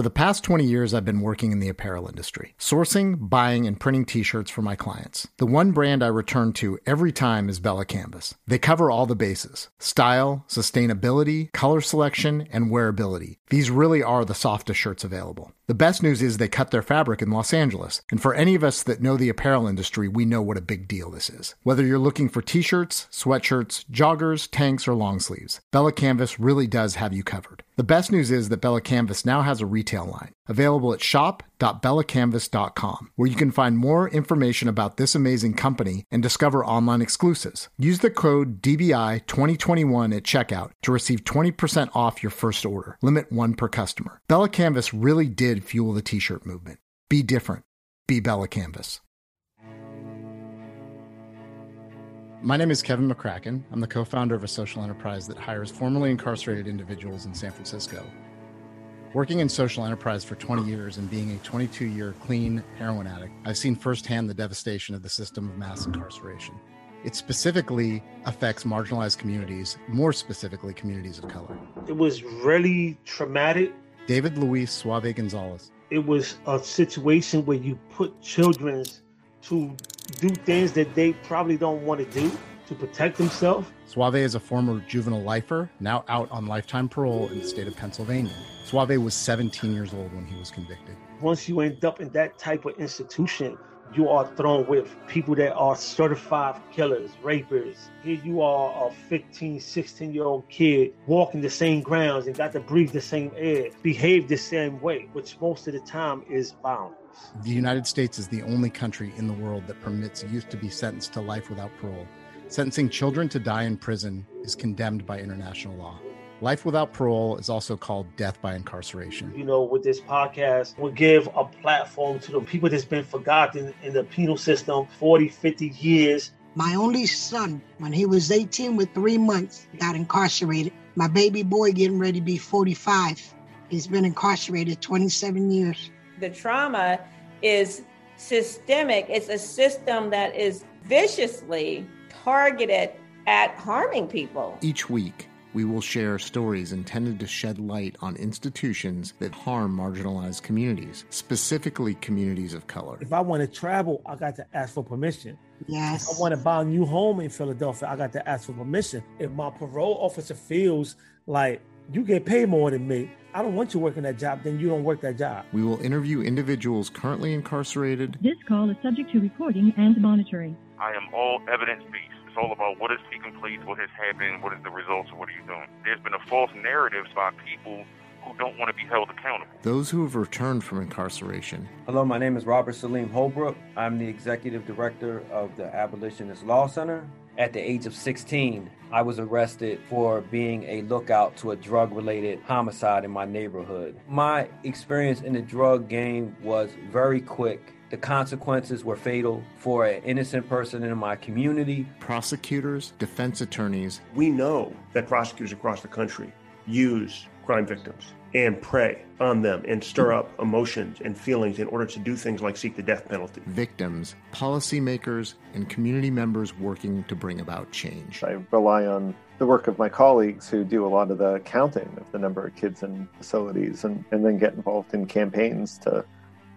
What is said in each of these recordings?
For the past 20 years, I've been working in the apparel industry, sourcing, buying, and printing t shirts for my clients. The one brand I return to every time is Bella Canvas. They cover all the bases style, sustainability, color selection, and wearability. These really are the softest shirts available. The best news is they cut their fabric in Los Angeles. And for any of us that know the apparel industry, we know what a big deal this is. Whether you're looking for t shirts, sweatshirts, joggers, tanks, or long sleeves, Bella Canvas really does have you covered. The best news is that Bella Canvas now has a retail line available at shop.bellacanvas.com, where you can find more information about this amazing company and discover online exclusives. Use the code DBI2021 at checkout to receive 20% off your first order. Limit one per customer. Bella Canvas really did fuel the t shirt movement. Be different. Be Bella Canvas. My name is Kevin McCracken. I'm the co founder of a social enterprise that hires formerly incarcerated individuals in San Francisco. Working in social enterprise for 20 years and being a 22 year clean heroin addict, I've seen firsthand the devastation of the system of mass incarceration. It specifically affects marginalized communities, more specifically, communities of color. It was really traumatic. David Luis Suave Gonzalez. It was a situation where you put children to do things that they probably don't want to do to protect themselves. Suave is a former juvenile lifer, now out on lifetime parole in the state of Pennsylvania. Suave was 17 years old when he was convicted. Once you end up in that type of institution, you are thrown with people that are certified killers, rapers. Here you are, a 15, 16 year old kid walking the same grounds and got to breathe the same air, behave the same way, which most of the time is violence. The United States is the only country in the world that permits youth to be sentenced to life without parole. Sentencing children to die in prison is condemned by international law. Life without parole is also called death by incarceration. You know, with this podcast, we'll give a platform to the people that's been forgotten in the penal system 40, 50 years. My only son, when he was 18 with three months, got incarcerated. My baby boy getting ready to be 45. He's been incarcerated 27 years. The trauma is systemic. It's a system that is viciously targeted at harming people. Each week, we will share stories intended to shed light on institutions that harm marginalized communities, specifically communities of color. If I want to travel, I got to ask for permission. Yes. If I want to buy a new home in Philadelphia, I got to ask for permission. If my parole officer feels like you get paid more than me, I don't want you working that job, then you don't work that job. We will interview individuals currently incarcerated. This call is subject to recording and monitoring. I am all evidence based. It's all about what is taking place, what has happened, what is the results, and what are you doing. There's been a false narrative by people who don't want to be held accountable. Those who have returned from incarceration. Hello, my name is Robert Salim Holbrook. I'm the executive director of the Abolitionist Law Center. At the age of 16, I was arrested for being a lookout to a drug related homicide in my neighborhood. My experience in the drug game was very quick. The consequences were fatal for an innocent person in my community. Prosecutors, defense attorneys. We know that prosecutors across the country use crime victims and prey on them and stir up emotions and feelings in order to do things like seek the death penalty. Victims, policymakers, and community members working to bring about change. I rely on the work of my colleagues who do a lot of the counting of the number of kids in facilities and, and then get involved in campaigns to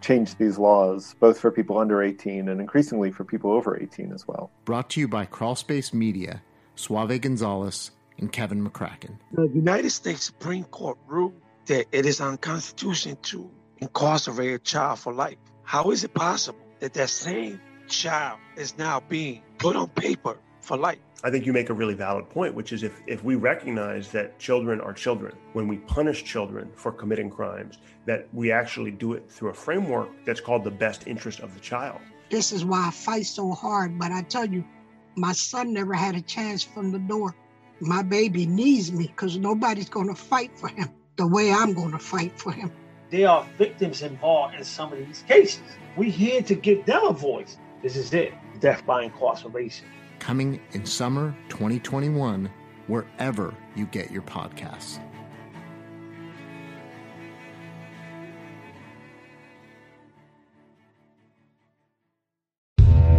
change these laws, both for people under 18 and increasingly for people over 18 as well. Brought to you by Crawlspace Media, Suave Gonzalez, and Kevin McCracken. The United States Supreme Court ruled that it is unconstitutional to incarcerate a child for life. How is it possible that that same child is now being put on paper for life? I think you make a really valid point, which is if, if we recognize that children are children, when we punish children for committing crimes, that we actually do it through a framework that's called the best interest of the child. This is why I fight so hard. But I tell you, My son never had a chance from the door. My baby needs me because nobody's going to fight for him the way I'm going to fight for him. There are victims involved in some of these cases. We're here to give them a voice. This is it death by incarceration. Coming in summer 2021, wherever you get your podcasts.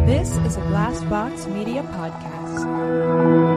This is a Glassbox Media podcast.